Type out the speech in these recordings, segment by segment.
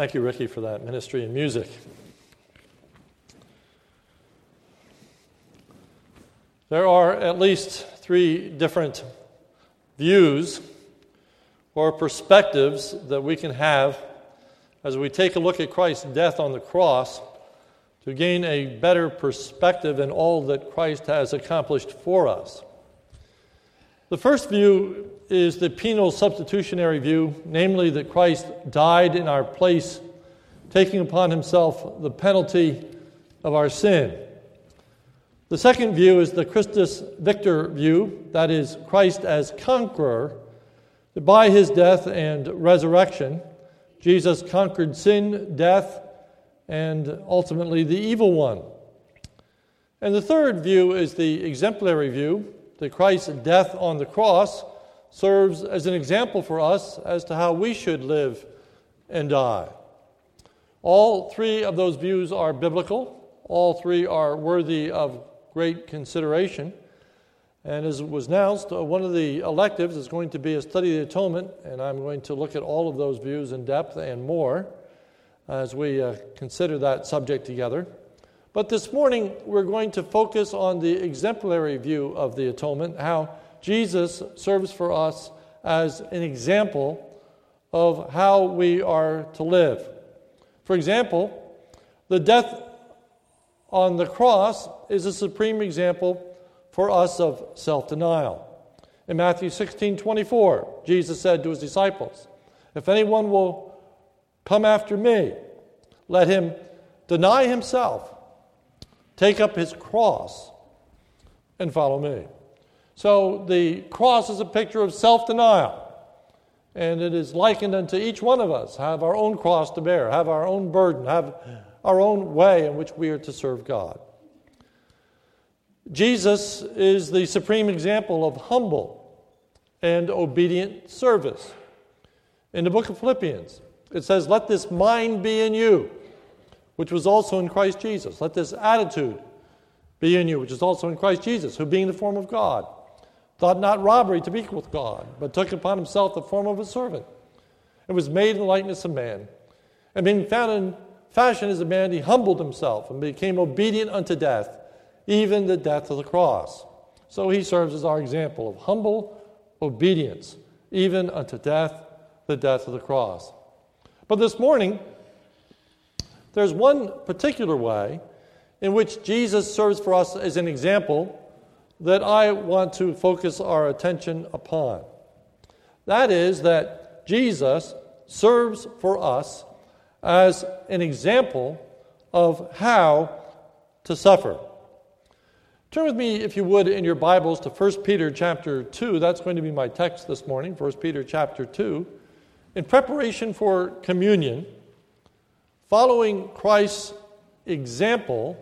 Thank you, Ricky, for that ministry and music. There are at least three different views or perspectives that we can have as we take a look at Christ's death on the cross to gain a better perspective in all that Christ has accomplished for us. The first view is the penal substitutionary view, namely that Christ died in our place, taking upon himself the penalty of our sin. The second view is the Christus Victor view, that is, Christ as conqueror, that by his death and resurrection, Jesus conquered sin, death, and ultimately the evil one. And the third view is the exemplary view that Christ's death on the cross serves as an example for us as to how we should live and die. All three of those views are biblical, all three are worthy of great consideration. And as was announced, uh, one of the electives is going to be a study of the atonement, and I'm going to look at all of those views in depth and more as we uh, consider that subject together. But this morning, we're going to focus on the exemplary view of the atonement, how Jesus serves for us as an example of how we are to live. For example, the death on the cross is a supreme example for us of self denial. In Matthew 16 24, Jesus said to his disciples, If anyone will come after me, let him deny himself, take up his cross, and follow me. So the cross is a picture of self denial. And it is likened unto each one of us, have our own cross to bear, have our own burden, have our own way in which we are to serve God. Jesus is the supreme example of humble and obedient service. In the book of Philippians, it says, Let this mind be in you, which was also in Christ Jesus. Let this attitude be in you, which is also in Christ Jesus, who being the form of God, thought not robbery to be equal with God, but took upon himself the form of a servant, and was made in the likeness of man. And being found in fashion as a man, he humbled himself and became obedient unto death even the death of the cross. So he serves as our example of humble obedience, even unto death, the death of the cross. But this morning, there's one particular way in which Jesus serves for us as an example that I want to focus our attention upon. That is, that Jesus serves for us as an example of how to suffer. Turn with me, if you would, in your Bibles to 1 Peter chapter 2. That's going to be my text this morning, 1 Peter chapter 2. In preparation for communion, following Christ's example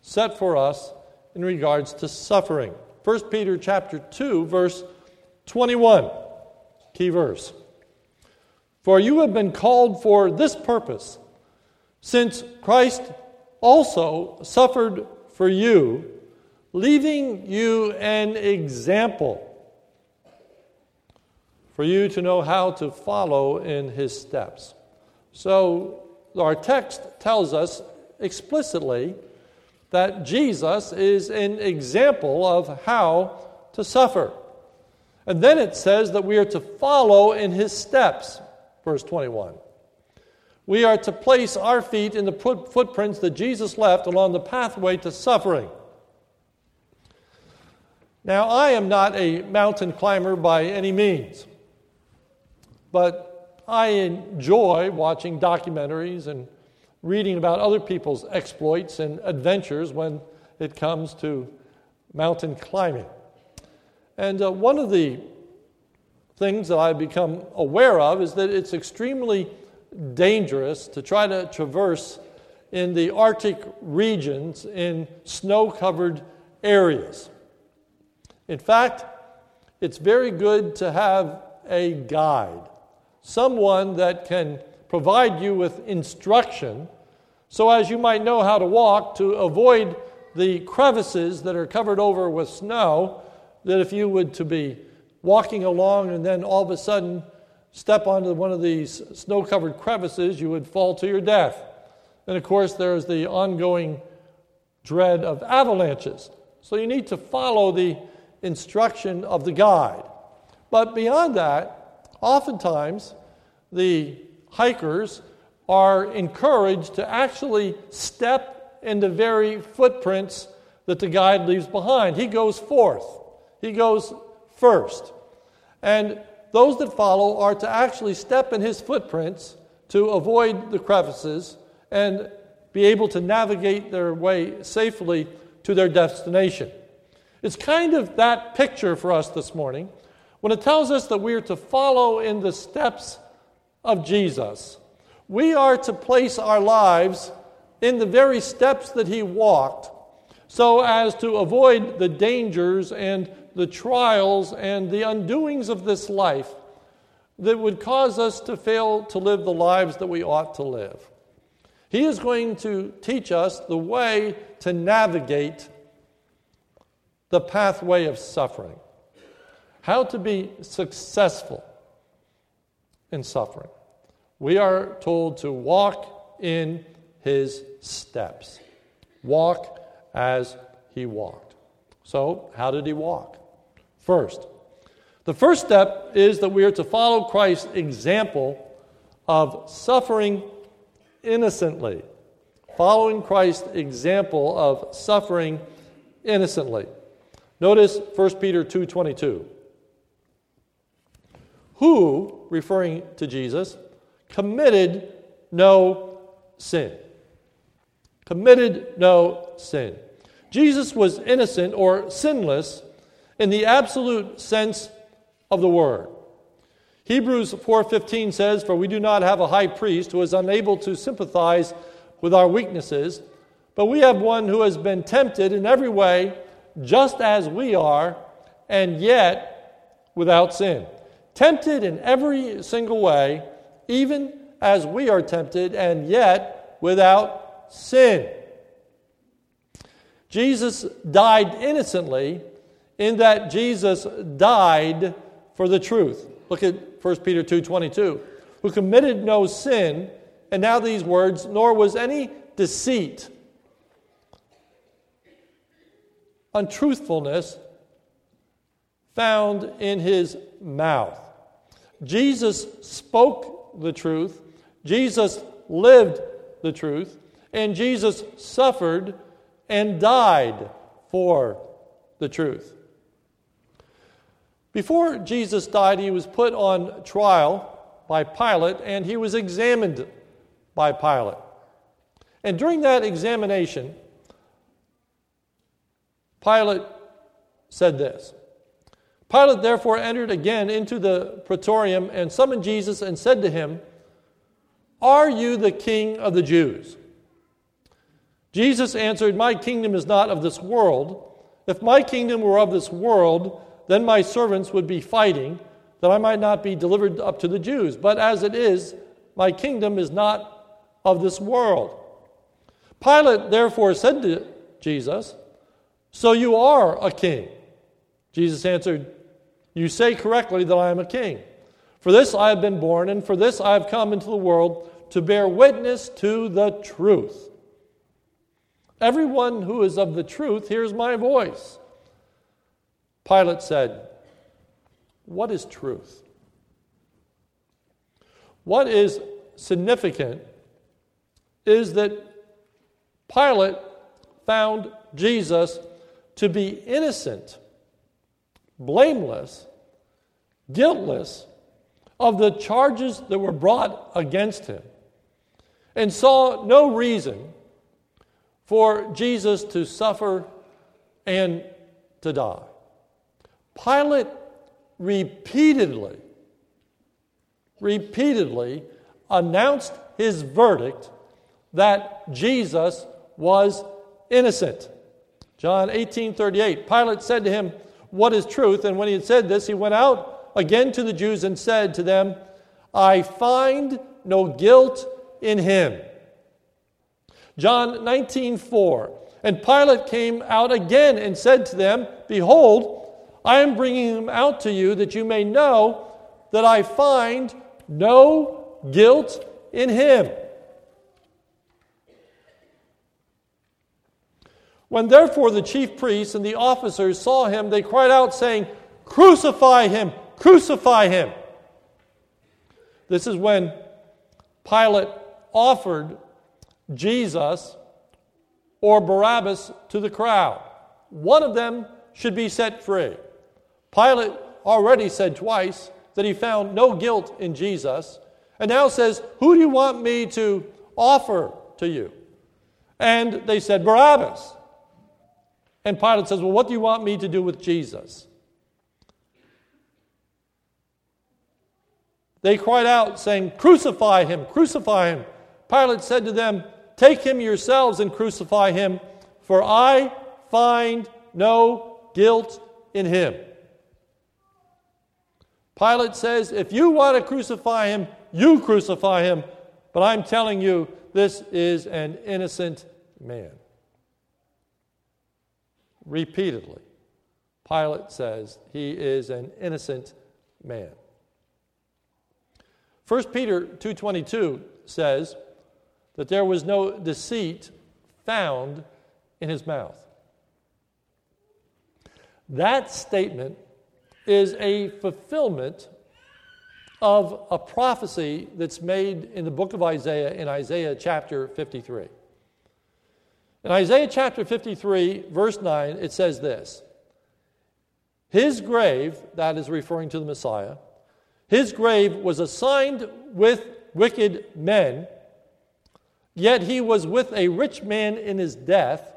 set for us in regards to suffering. 1 Peter chapter 2, verse 21. Key verse. For you have been called for this purpose, since Christ also suffered for you leaving you an example for you to know how to follow in his steps. So, our text tells us explicitly that Jesus is an example of how to suffer. And then it says that we are to follow in his steps, verse 21. We are to place our feet in the footprints that Jesus left along the pathway to suffering. Now, I am not a mountain climber by any means, but I enjoy watching documentaries and reading about other people's exploits and adventures when it comes to mountain climbing. And uh, one of the things that I've become aware of is that it's extremely dangerous to try to traverse in the Arctic regions in snow covered areas. In fact, it's very good to have a guide, someone that can provide you with instruction so as you might know how to walk to avoid the crevices that are covered over with snow that if you would to be walking along and then all of a sudden step onto one of these snow covered crevices, you would fall to your death. And of course, there's the ongoing dread of avalanches. So you need to follow the instruction of the guide. But beyond that, oftentimes the hikers are encouraged to actually step in the very footprints that the guide leaves behind. He goes forth, he goes first. And those that follow are to actually step in his footprints to avoid the crevices and be able to navigate their way safely to their destination. It's kind of that picture for us this morning when it tells us that we are to follow in the steps of Jesus. We are to place our lives in the very steps that he walked so as to avoid the dangers and the trials and the undoings of this life that would cause us to fail to live the lives that we ought to live. He is going to teach us the way to navigate the pathway of suffering, how to be successful in suffering. We are told to walk in his steps, walk as he walked. So, how did he walk? First, the first step is that we are to follow Christ's example of suffering innocently. Following Christ's example of suffering innocently. Notice 1 Peter 2:22. Who, referring to Jesus, committed no sin. Committed no sin. Jesus was innocent or sinless in the absolute sense of the word. Hebrews 4:15 says, "For we do not have a high priest who is unable to sympathize with our weaknesses, but we have one who has been tempted in every way just as we are, and yet without sin." Tempted in every single way, even as we are tempted, and yet without sin. Jesus died innocently in that Jesus died for the truth. Look at 1 Peter 2:22. Who committed no sin, and now these words, nor was any deceit, untruthfulness found in his mouth. Jesus spoke the truth, Jesus lived the truth, and Jesus suffered and died for the truth. Before Jesus died, he was put on trial by Pilate and he was examined by Pilate. And during that examination, Pilate said this Pilate therefore entered again into the praetorium and summoned Jesus and said to him, Are you the king of the Jews? Jesus answered, My kingdom is not of this world. If my kingdom were of this world, then my servants would be fighting that I might not be delivered up to the Jews. But as it is, my kingdom is not of this world. Pilate therefore said to Jesus, So you are a king. Jesus answered, You say correctly that I am a king. For this I have been born, and for this I have come into the world to bear witness to the truth. Everyone who is of the truth hears my voice. Pilate said, What is truth? What is significant is that Pilate found Jesus to be innocent, blameless, guiltless of the charges that were brought against him, and saw no reason for Jesus to suffer and to die. Pilate repeatedly, repeatedly announced his verdict that Jesus was innocent. John 18 38. Pilate said to him, What is truth? And when he had said this, he went out again to the Jews and said to them, I find no guilt in him. John 19, 4. And Pilate came out again and said to them, Behold, I am bringing him out to you that you may know that I find no guilt in him. When therefore the chief priests and the officers saw him, they cried out, saying, Crucify him! Crucify him! This is when Pilate offered Jesus or Barabbas to the crowd. One of them should be set free. Pilate already said twice that he found no guilt in Jesus, and now says, Who do you want me to offer to you? And they said, Barabbas. And Pilate says, Well, what do you want me to do with Jesus? They cried out, saying, Crucify him, crucify him. Pilate said to them, Take him yourselves and crucify him, for I find no guilt in him. Pilate says, If you want to crucify him, you crucify him, but I'm telling you, this is an innocent man. Repeatedly, Pilate says he is an innocent man. 1 Peter 2:22 says that there was no deceit found in his mouth. That statement is a fulfillment of a prophecy that's made in the book of Isaiah in Isaiah chapter 53. In Isaiah chapter 53, verse 9, it says this His grave, that is referring to the Messiah, his grave was assigned with wicked men, yet he was with a rich man in his death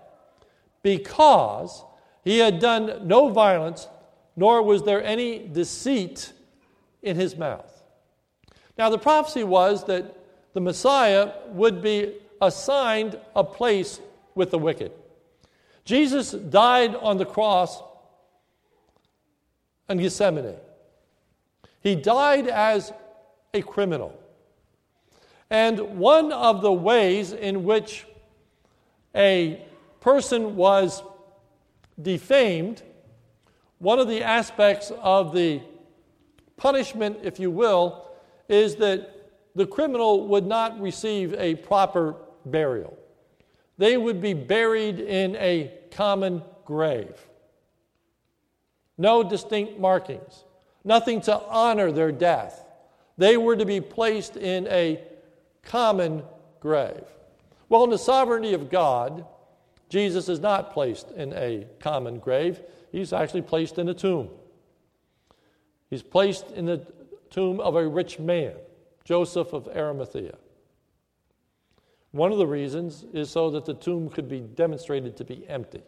because he had done no violence, nor was there any deceit in his mouth. Now, the prophecy was that the Messiah would be assigned a place with the wicked. Jesus died on the cross in Gethsemane. He died as a criminal. And one of the ways in which a person was defamed, one of the aspects of the punishment, if you will, is that the criminal would not receive a proper burial they would be buried in a common grave. No distinct markings, nothing to honor their death. They were to be placed in a common grave. Well, in the sovereignty of God, Jesus is not placed in a common grave. He's actually placed in a tomb. He's placed in the tomb of a rich man, Joseph of Arimathea. One of the reasons is so that the tomb could be demonstrated to be empty.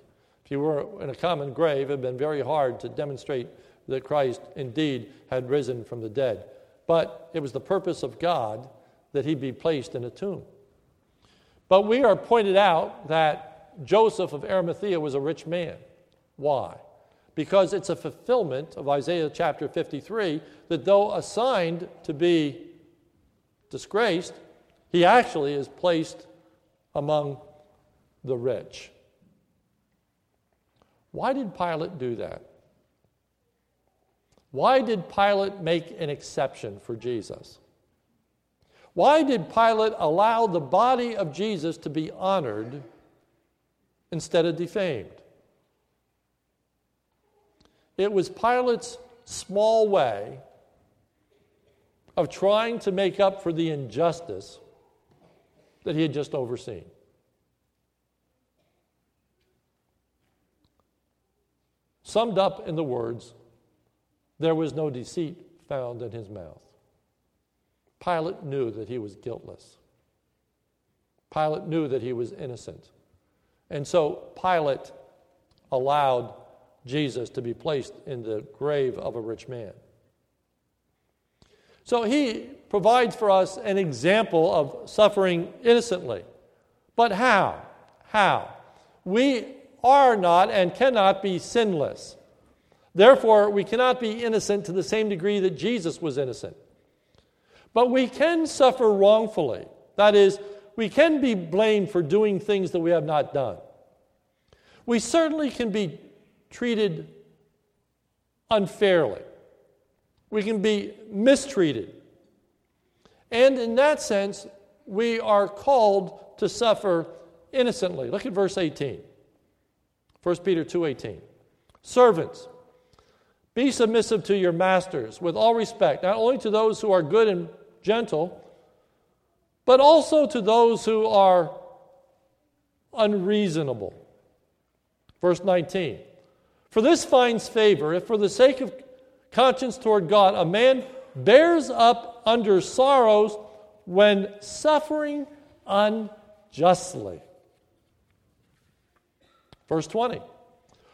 If you were in a common grave, it had been very hard to demonstrate that Christ indeed had risen from the dead. But it was the purpose of God that he be placed in a tomb. But we are pointed out that Joseph of Arimathea was a rich man. Why? Because it's a fulfillment of Isaiah chapter 53 that though assigned to be disgraced, he actually is placed among the rich. Why did Pilate do that? Why did Pilate make an exception for Jesus? Why did Pilate allow the body of Jesus to be honored instead of defamed? It was Pilate's small way of trying to make up for the injustice that he had just overseen. Summed up in the words, there was no deceit found in his mouth. Pilate knew that he was guiltless. Pilate knew that he was innocent. And so Pilate allowed Jesus to be placed in the grave of a rich man. So he provides for us an example of suffering innocently. But how? How? We are not and cannot be sinless. Therefore, we cannot be innocent to the same degree that Jesus was innocent. But we can suffer wrongfully. That is, we can be blamed for doing things that we have not done. We certainly can be treated unfairly. We can be mistreated. And in that sense, we are called to suffer innocently. Look at verse 18. 1 Peter 2:18. Servants, be submissive to your masters with all respect, not only to those who are good and gentle, but also to those who are unreasonable. Verse 19. For this finds favor if, for the sake of conscience toward God, a man bears up under sorrows when suffering unjustly. Verse 20.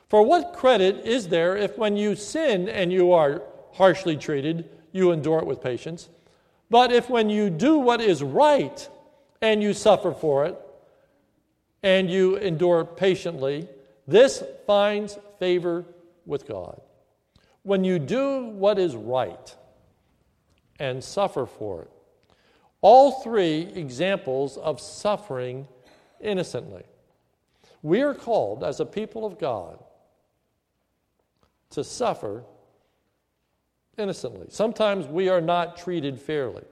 For what credit is there if when you sin and you are harshly treated, you endure it with patience? But if when you do what is right and you suffer for it, and you endure patiently, this finds favor with God. When you do what is right and suffer for it, all three examples of suffering innocently. We are called as a people of God to suffer innocently. Sometimes we are not treated fairly.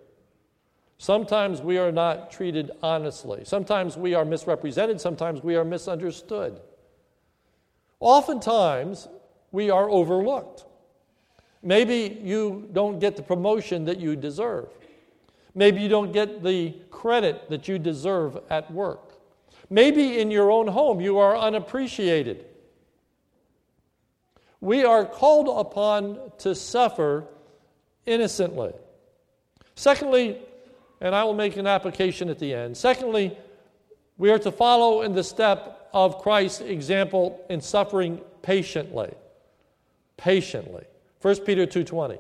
Sometimes we are not treated honestly. Sometimes we are misrepresented. Sometimes we are misunderstood. Oftentimes we are overlooked. Maybe you don't get the promotion that you deserve. Maybe you don't get the credit that you deserve at work. Maybe in your own home you are unappreciated. We are called upon to suffer innocently. Secondly, and I will make an application at the end. Secondly, we are to follow in the step of Christ's example in suffering patiently. Patiently. 1 Peter 2:20.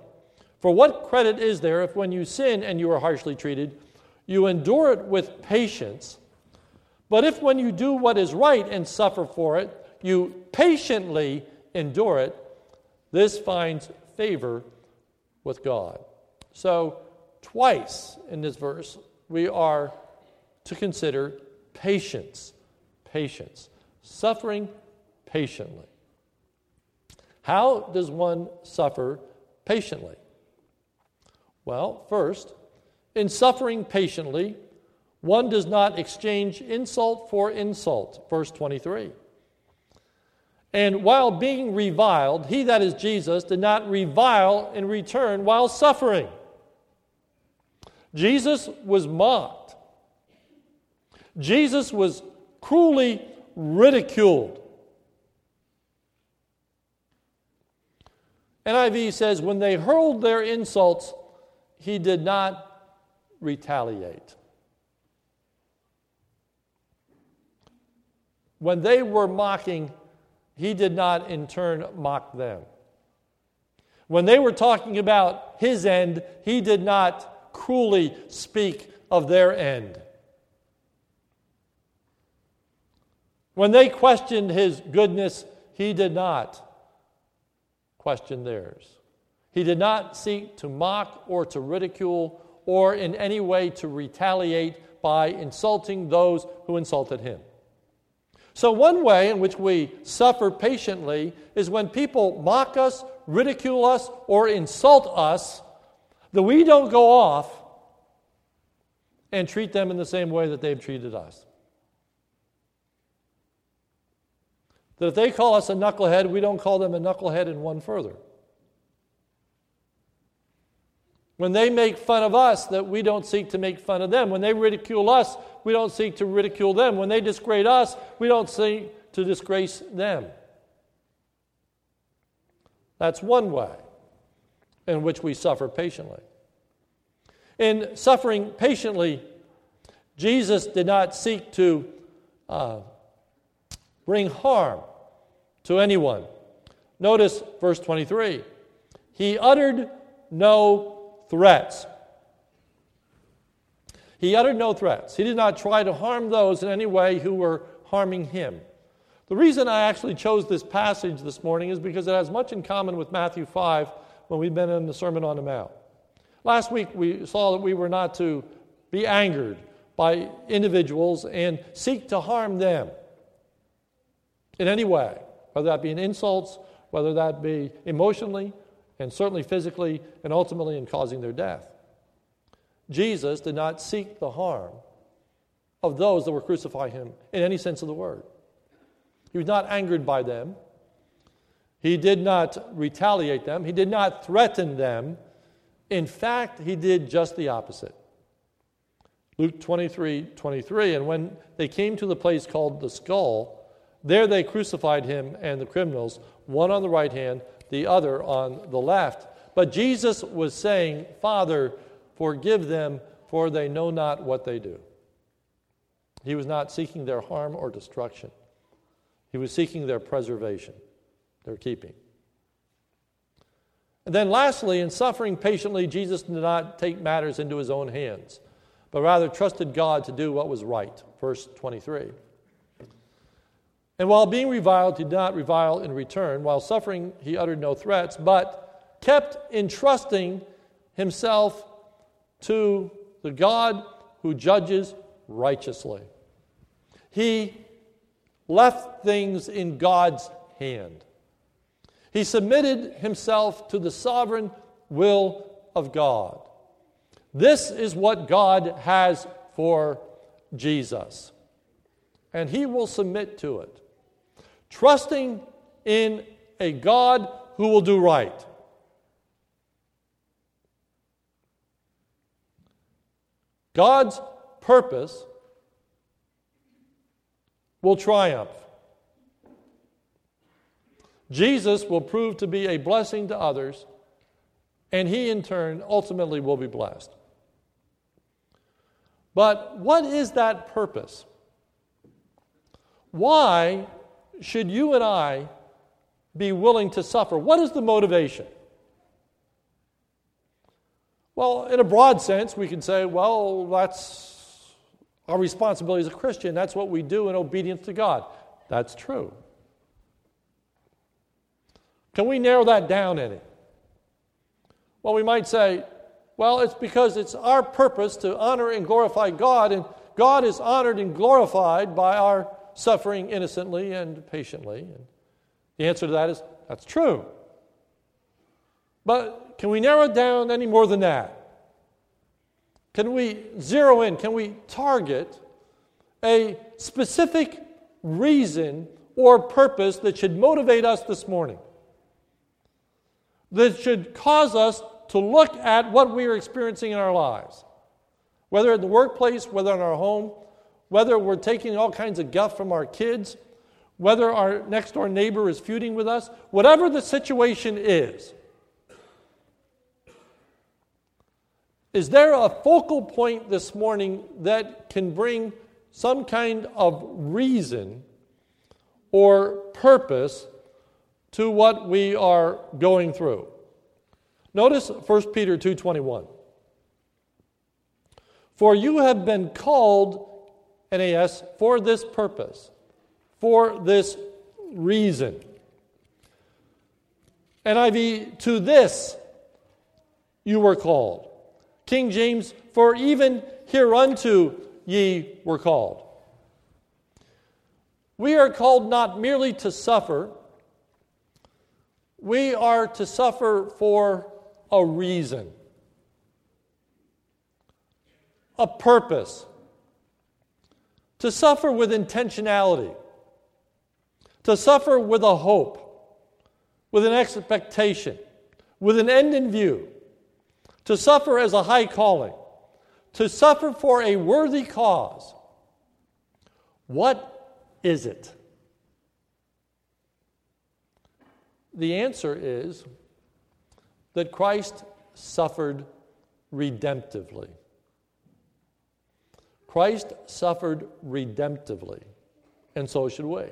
For what credit is there if when you sin and you are harshly treated, you endure it with patience? But if when you do what is right and suffer for it, you patiently endure it, this finds favor with God. So, twice in this verse, we are to consider patience. Patience. Suffering patiently. How does one suffer patiently? Well, first, in suffering patiently, one does not exchange insult for insult. Verse 23. And while being reviled, he that is Jesus did not revile in return while suffering. Jesus was mocked. Jesus was cruelly ridiculed. NIV says, when they hurled their insults, he did not retaliate. When they were mocking, he did not in turn mock them. When they were talking about his end, he did not cruelly speak of their end. When they questioned his goodness, he did not question theirs. He did not seek to mock or to ridicule or in any way to retaliate by insulting those who insulted him. So, one way in which we suffer patiently is when people mock us, ridicule us, or insult us that we don't go off and treat them in the same way that they've treated us. That if they call us a knucklehead, we don't call them a knucklehead and one further. When they make fun of us, that we don't seek to make fun of them. When they ridicule us, we don't seek to ridicule them. When they disgrace us, we don't seek to disgrace them. That's one way in which we suffer patiently. In suffering patiently, Jesus did not seek to uh, bring harm to anyone. Notice verse 23 He uttered no threats. He uttered no threats. He did not try to harm those in any way who were harming him. The reason I actually chose this passage this morning is because it has much in common with Matthew 5 when we've been in the Sermon on the Mount. Last week we saw that we were not to be angered by individuals and seek to harm them in any way, whether that be in insults, whether that be emotionally, and certainly physically, and ultimately in causing their death. Jesus did not seek the harm of those that were crucifying him in any sense of the word. He was not angered by them. He did not retaliate them. He did not threaten them. In fact, he did just the opposite. Luke 23 23. And when they came to the place called the skull, there they crucified him and the criminals, one on the right hand, the other on the left. But Jesus was saying, Father, forgive them, for they know not what they do. He was not seeking their harm or destruction, he was seeking their preservation, their keeping. And then, lastly, in suffering patiently, Jesus did not take matters into his own hands, but rather trusted God to do what was right. Verse 23. And while being reviled, he did not revile in return. While suffering, he uttered no threats, but kept entrusting himself to the God who judges righteously. He left things in God's hand. He submitted himself to the sovereign will of God. This is what God has for Jesus. And he will submit to it, trusting in a God who will do right. God's purpose will triumph. Jesus will prove to be a blessing to others, and he in turn ultimately will be blessed. But what is that purpose? Why should you and I be willing to suffer? What is the motivation? Well, in a broad sense, we can say, well, that's our responsibility as a Christian. That's what we do in obedience to God. That's true. Can we narrow that down any? Well, we might say, well, it's because it's our purpose to honor and glorify God, and God is honored and glorified by our suffering innocently and patiently. And the answer to that is that's true. But can we narrow it down any more than that? Can we zero in? Can we target a specific reason or purpose that should motivate us this morning? That should cause us to look at what we are experiencing in our lives, whether in the workplace, whether in our home, whether we're taking all kinds of guff from our kids, whether our next door neighbor is feuding with us, whatever the situation is. Is there a focal point this morning that can bring some kind of reason or purpose to what we are going through? Notice 1 Peter 2:21. For you have been called NAS for this purpose, for this reason. NIV to this you were called. King James, for even hereunto ye were called. We are called not merely to suffer, we are to suffer for a reason, a purpose, to suffer with intentionality, to suffer with a hope, with an expectation, with an end in view to suffer as a high calling, to suffer for a worthy cause. What is it? The answer is that Christ suffered redemptively. Christ suffered redemptively, and so should we.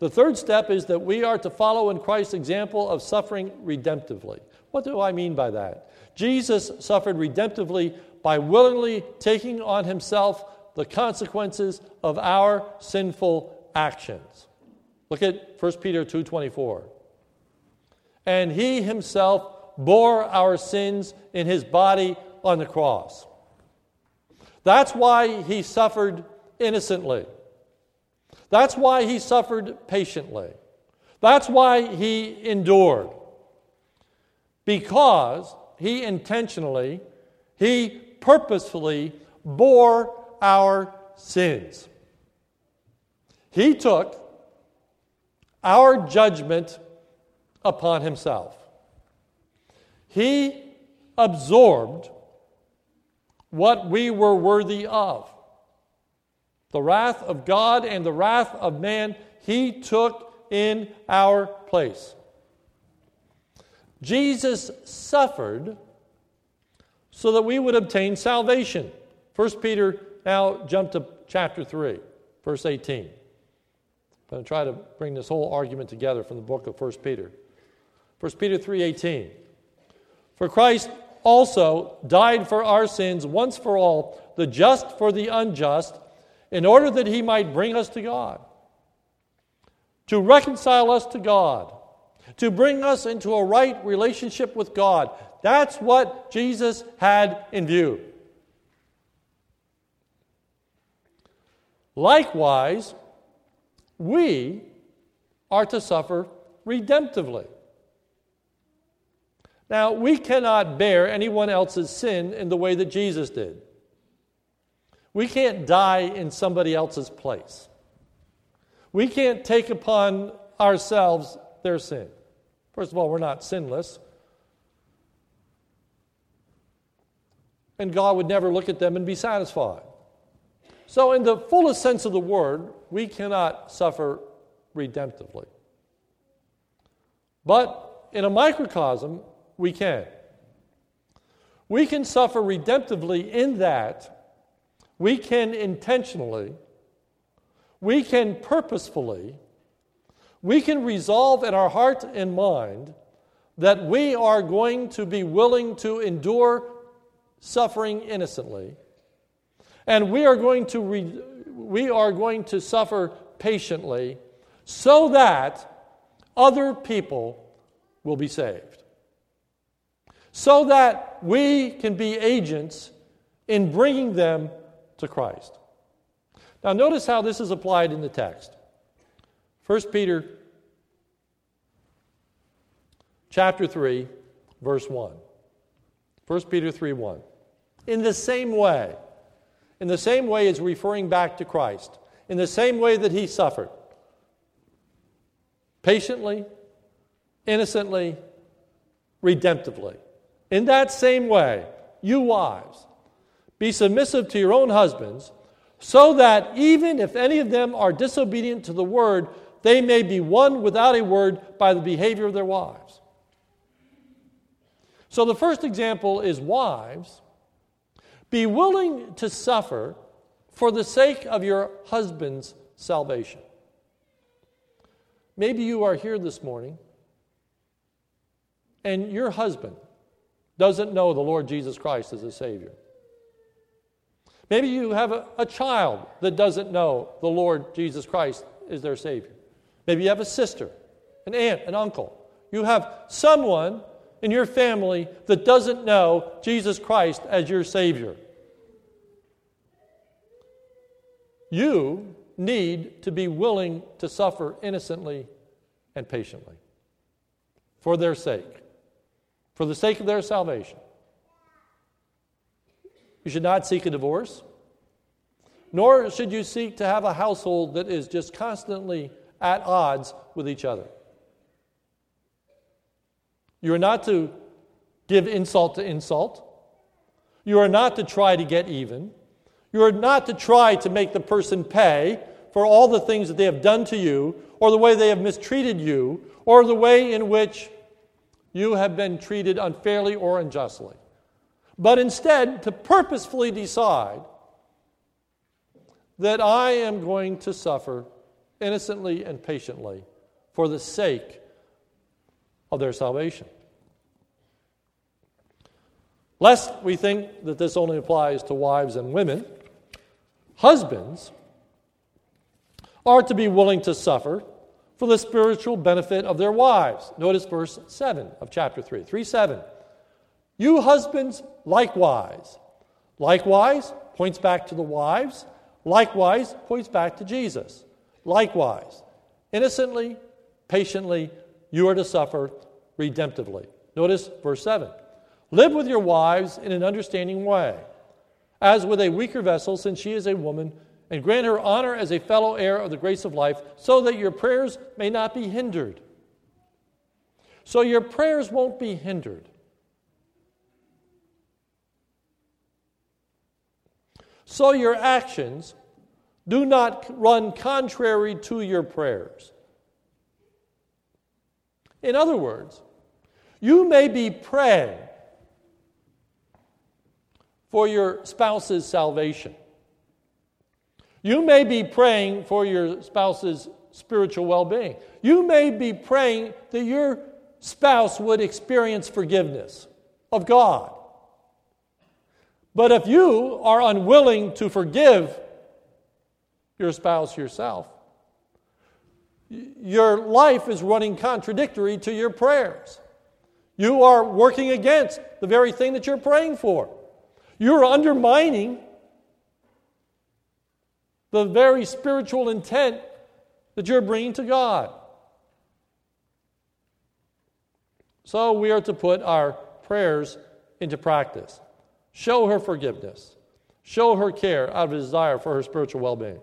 The third step is that we are to follow in Christ's example of suffering redemptively. What do I mean by that? Jesus suffered redemptively by willingly taking on himself the consequences of our sinful actions. Look at 1 Peter 2:24. And he himself bore our sins in his body on the cross. That's why he suffered innocently. That's why he suffered patiently. That's why he endured. Because he intentionally, he purposefully bore our sins. He took our judgment upon himself. He absorbed what we were worthy of. The wrath of God and the wrath of man, he took in our place. Jesus suffered so that we would obtain salvation. 1 Peter, now jump to chapter 3, verse 18. I'm going to try to bring this whole argument together from the book of 1 Peter. 1 Peter 3:18. For Christ also died for our sins once for all, the just for the unjust, in order that he might bring us to God, to reconcile us to God, to bring us into a right relationship with God. That's what Jesus had in view. Likewise, we are to suffer redemptively. Now, we cannot bear anyone else's sin in the way that Jesus did. We can't die in somebody else's place. We can't take upon ourselves their sin. First of all, we're not sinless. And God would never look at them and be satisfied. So, in the fullest sense of the word, we cannot suffer redemptively. But in a microcosm, we can. We can suffer redemptively in that we can intentionally, we can purposefully, we can resolve in our heart and mind that we are going to be willing to endure suffering innocently and we are going to re- we are going to suffer patiently so that other people will be saved so that we can be agents in bringing them to Christ. Now, notice how this is applied in the text. 1 Peter chapter 3, verse 1. 1 Peter 3 1. In the same way, in the same way as referring back to Christ, in the same way that he suffered, patiently, innocently, redemptively. In that same way, you wives, be submissive to your own husbands, so that even if any of them are disobedient to the word, they may be won without a word by the behavior of their wives. So the first example is wives, be willing to suffer for the sake of your husband's salvation. Maybe you are here this morning and your husband doesn't know the Lord Jesus Christ as a Savior. Maybe you have a, a, child that doesn't know the Lord Jesus Christ is their Savior. Maybe you have a sister, an aunt, an uncle. You have someone in your family that doesn't know Jesus Christ as your Savior. You need to be willing to suffer innocently and patiently for their sake for the sake of their salvation. You should not seek a divorce, nor should you seek to have a household that is just constantly at odds with each other. You are not to give insult to insult. You are not to try to get even. You are not to try to make the person pay for all the things that they have done to you, or the way they have mistreated you, or the way in which you have been treated unfairly or unjustly. But instead, to purposefully decide that I am going to suffer innocently and patiently for the sake of their salvation. Lest we think that this only applies to wives and women, husbands are to be willing to suffer for the spiritual benefit of their wives. Notice verse 7 of chapter 3. 3 7. You husbands, likewise. Likewise points back to the wives. Likewise points back to Jesus. Likewise, innocently, patiently, you are to suffer redemptively. Notice verse 7. Live with your wives in an understanding way, as with a weaker vessel, since she is a woman, and grant her honor as a fellow heir of the grace of life, so that your prayers may not be hindered. So your prayers won't be hindered. So your actions do not run contrary to your prayers. In other words, you may be praying for your spouse's salvation. You may be praying for your spouse's spiritual well being. You may be praying that your spouse would experience forgiveness of God. But if you are unwilling to forgive your spouse yourself, your life is running contradictory to your prayers. You are working against the very thing that you're praying for. You're undermining the very spiritual intent that you're bringing to God. So we are to put our prayers into practice. Show her forgiveness. Show her care out of a desire for her spiritual well being.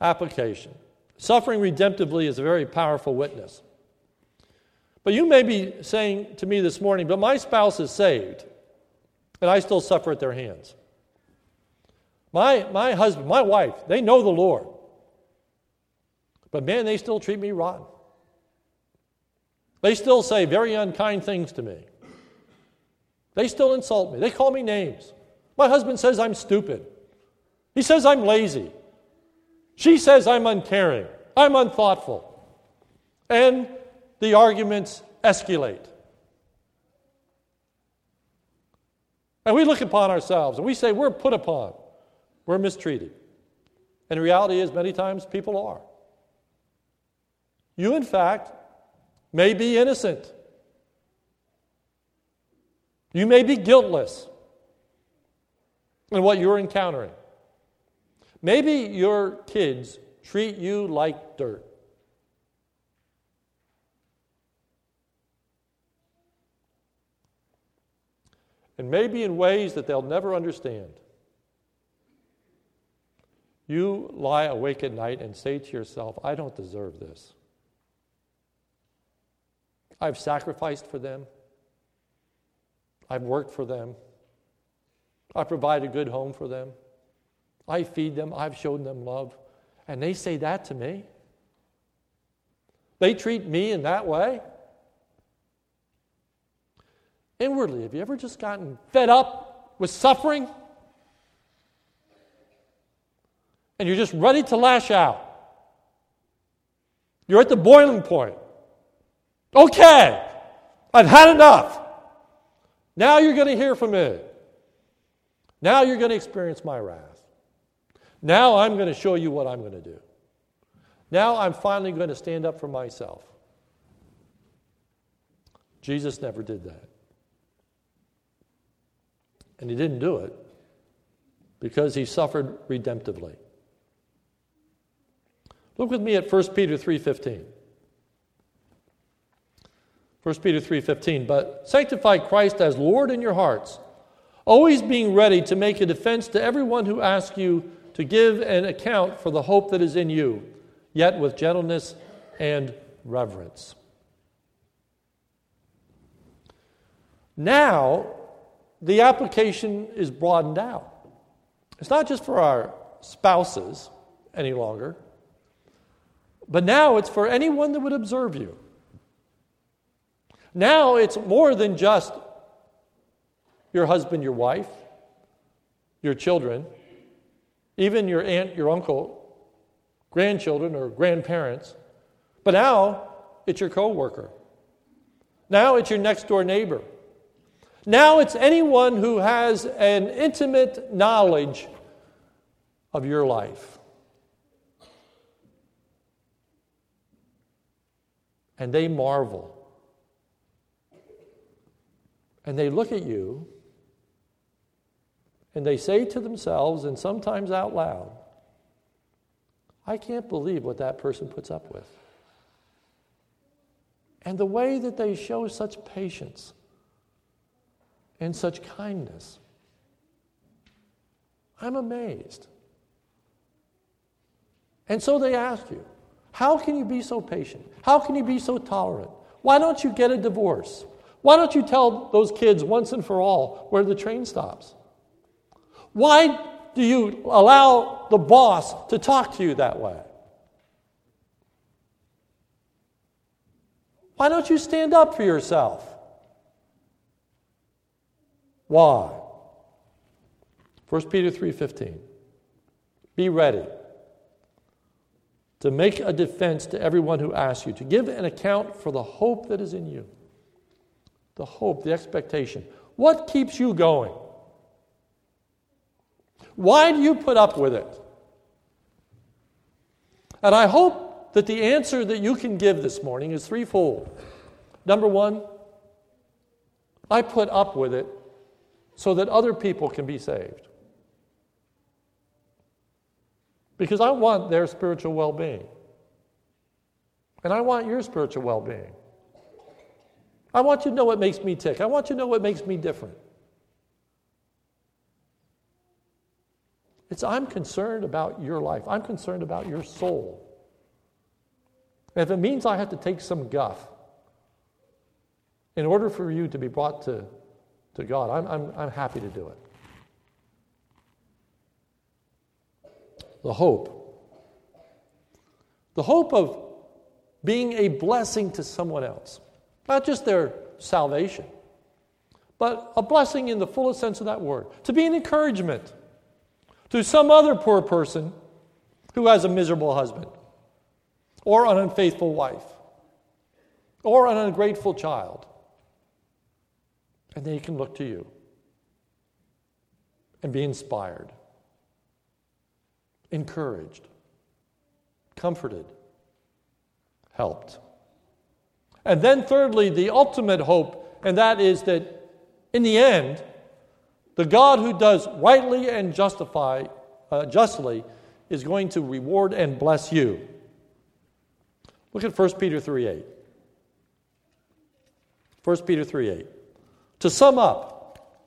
Application Suffering redemptively is a very powerful witness. But you may be saying to me this morning, but my spouse is saved, and I still suffer at their hands. My, my husband, my wife, they know the Lord. But man, they still treat me rotten. They still say very unkind things to me. They still insult me. They call me names. My husband says I'm stupid. He says I'm lazy. She says I'm uncaring. I'm unthoughtful. And the arguments escalate. And we look upon ourselves and we say we're put upon, we're mistreated. And the reality is, many times people are. You, in fact, may be innocent. You may be guiltless in what you're encountering. Maybe your kids treat you like dirt. And maybe in ways that they'll never understand. You lie awake at night and say to yourself, I don't deserve this. I've sacrificed for them. I've worked for them. I provide a good home for them. I feed them. I've shown them love. And they say that to me. They treat me in that way. Inwardly, have you ever just gotten fed up with suffering? And you're just ready to lash out. You're at the boiling point. Okay, I've had enough. Now you're going to hear from me. Now you're going to experience my wrath. Now I'm going to show you what I'm going to do. Now I'm finally going to stand up for myself. Jesus never did that. And he didn't do it because he suffered redemptively. Look with me at 1 Peter 3:15. 1 Peter 3:15, but sanctify Christ as Lord in your hearts, always being ready to make a defense to everyone who asks you to give an account for the hope that is in you, yet with gentleness and reverence. Now, the application is broadened out. It's not just for our spouses any longer, but now it's for anyone that would observe you. Now it's more than just your husband, your wife, your children, even your aunt, your uncle, grandchildren, or grandparents. But now it's your coworker. Now it's your next door neighbor. Now it's anyone who has an intimate knowledge of your life. And they marvel and they look at you and they say to themselves, and sometimes out loud, I can't believe what that person puts up with. And the way that they show such patience and such kindness I'm amazed. And so they ask you, how can you be so patient? How can you be so tolerant? Why don't you get a divorce? Why don't you tell those kids once and for all where the train stops? Why do you allow the boss to talk to you that way? Why don't you stand up for yourself? Why? 1 Peter 3:15. Be ready to make a defense to everyone who asks you, to give an account for the hope that is in you. The hope, the expectation. What keeps you going? Why do you put up with it? And I hope that the answer that you can give this morning is threefold. Number one, I put up with it so that other people can be saved because I want their spiritual well being. And I want your spiritual well being. I want you to know what makes me tick. I want you to know what makes me different. It's I'm concerned about your life. I'm concerned about your soul. And if it means I have to take some guff in order for you to be brought to, to God, I'm, I'm, I'm happy to do it. The hope. The hope of being a blessing to someone else, not just their salvation, but a blessing in the fullest sense of that word, to be an encouragement to some other poor person who has a miserable husband, or an unfaithful wife, or an ungrateful child. And they can look to you and be inspired encouraged, comforted, helped. And then, thirdly, the ultimate hope, and that is that in the end, the God who does rightly and justify, uh, justly is going to reward and bless you. Look at 1 Peter 3 8. 1 Peter 3 8. To sum up,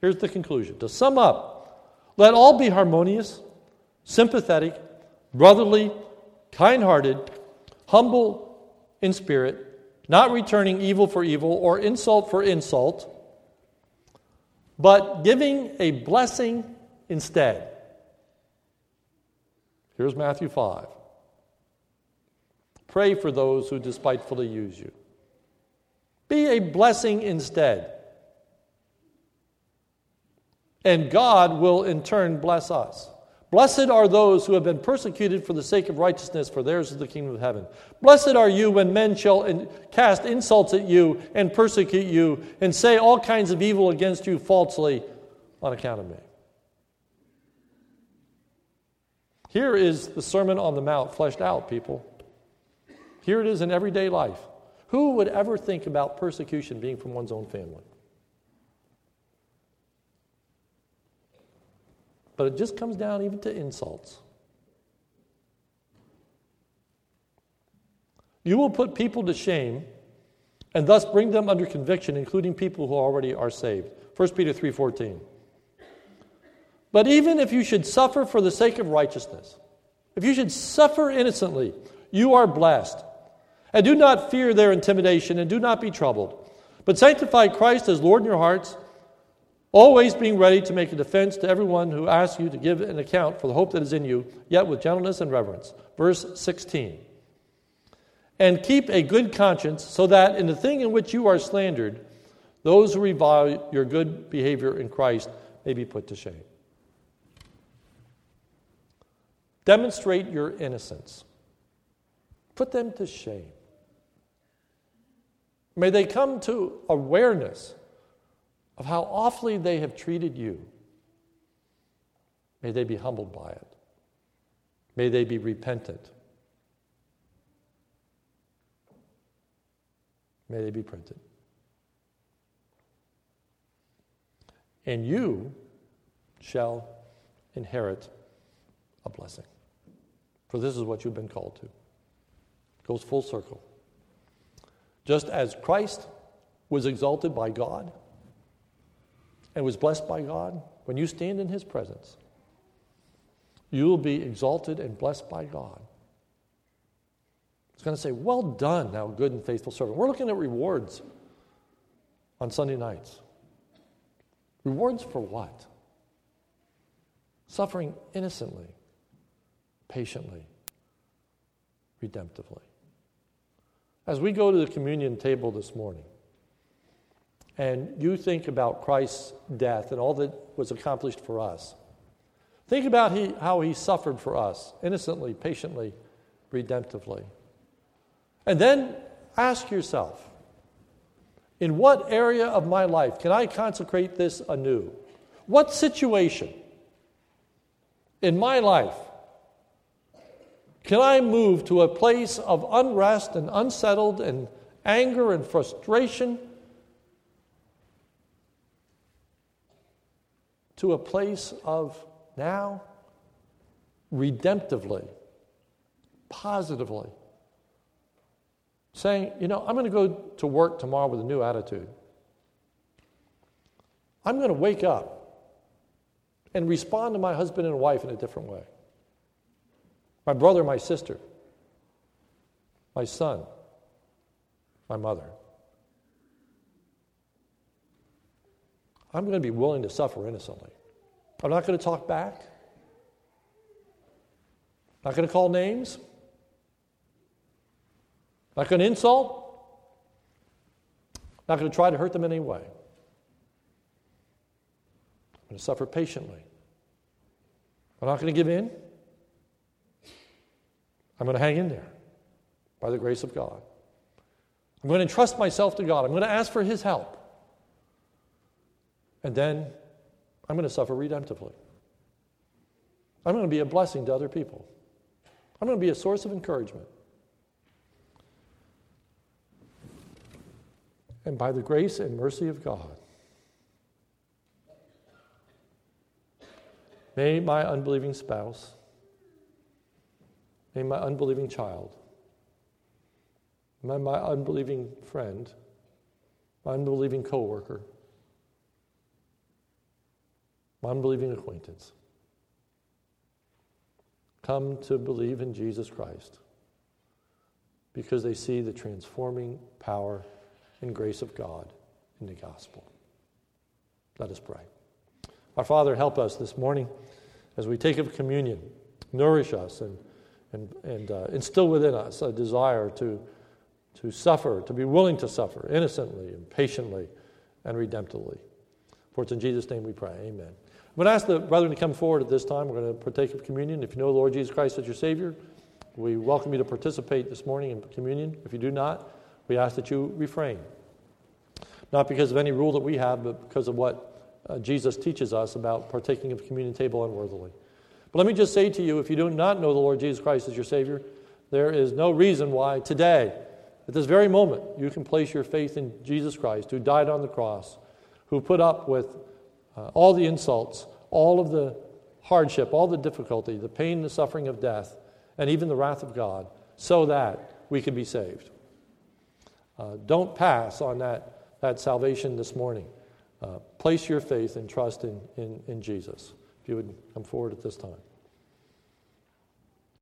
here's the conclusion. To sum up, let all be harmonious sympathetic, brotherly, kind hearted, humble in spirit, not returning evil for evil or insult for insult, but giving a blessing instead. Here's Matthew 5. Pray for those who despitefully use you. Be a blessing instead. And God will in turn bless us. Blessed are those who have been persecuted for the sake of righteousness, for theirs is the kingdom of heaven. Blessed are you when men shall in, cast insults at you and persecute you and say all kinds of evil against you falsely on account of me. Here is the Sermon on the Mount fleshed out, people. Here it is in everyday life. Who would ever think about persecution being from one's own family? But it just comes down even to insults. You will put people to shame and thus bring them under conviction, including people who already are saved. 1 Peter 3:14. But even if you should suffer for the sake of righteousness, if you should suffer innocently, you are blessed. And do not fear their intimidation, and do not be troubled. But sanctify Christ as Lord in your hearts always being ready to make a defense to everyone who asks you to give an account for the hope that is in you, yet with gentleness and reverence. Verse 16. And keep a good conscience, so that in the thing in which you are slandered, those who revile your good behavior in Christ may be put to shame. Demonstrate your innocence. Put them to shame. May they come to awareness of how awfully they have treated you. May they be humbled by it. May they be repentant. May they be printed. And you shall inherit a blessing. For this is what you've been called to. It goes full circle. Just as Christ was exalted by God and was blessed by God, when you stand in his presence, you will be exalted and blessed by God. It's going to say, Well done, thou good and faithful servant. We're looking at rewards on Sunday nights. Rewards for what? Suffering innocently, patiently, redemptively. As we go to the communion table this morning, and you think about Christ's death and all that was accomplished for us, think about he, how he suffered for us, innocently, patiently, redemptively. And then ask yourself in what area of my life can I consecrate this anew? What situation in my life can I move to a place of unrest and unsettled and anger and frustration to a place of now redemptively, positively, saying, you know, I'm going to go to work tomorrow with a new attitude. I'm going to wake up and respond to my husband and wife in a different way. My brother, my sister, my son, my mother. I'm going to be willing to suffer innocently. I'm not going to talk back. Not going to call names. Not going to insult. Not going to try to hurt them in any way. I'm going to suffer patiently. I'm not going to give in. I'm going to hang in there by the grace of God. I'm going to trust myself to God. I'm going to ask for His help. And then I'm going to suffer redemptively. I'm going to be a blessing to other people. I'm going to be a source of encouragement. and by the grace and mercy of God. May my unbelieving spouse, may my unbelieving child, may my unbelieving friend, my unbelieving coworker, my unbelieving acquaintance come to believe in Jesus Christ because they see the transforming power and grace of God in the gospel. Let us pray. Our Father, help us this morning as we take of communion. Nourish us and, and, and uh, instill within us a desire to, to suffer, to be willing to suffer innocently and patiently and redemptively. For it's in Jesus' name we pray. Amen. I'm going to ask the brethren to come forward at this time. We're going to partake of communion. If you know the Lord Jesus Christ as your Savior, we welcome you to participate this morning in communion. If you do not, we ask that you refrain. Not because of any rule that we have, but because of what uh, Jesus teaches us about partaking of communion table unworthily. But let me just say to you if you do not know the Lord Jesus Christ as your Savior, there is no reason why today, at this very moment, you can place your faith in Jesus Christ, who died on the cross, who put up with uh, all the insults, all of the hardship, all the difficulty, the pain, the suffering of death, and even the wrath of God, so that we can be saved. Uh, don't pass on that, that salvation this morning. Uh, place your faith and trust in, in, in Jesus. If you would come forward at this time.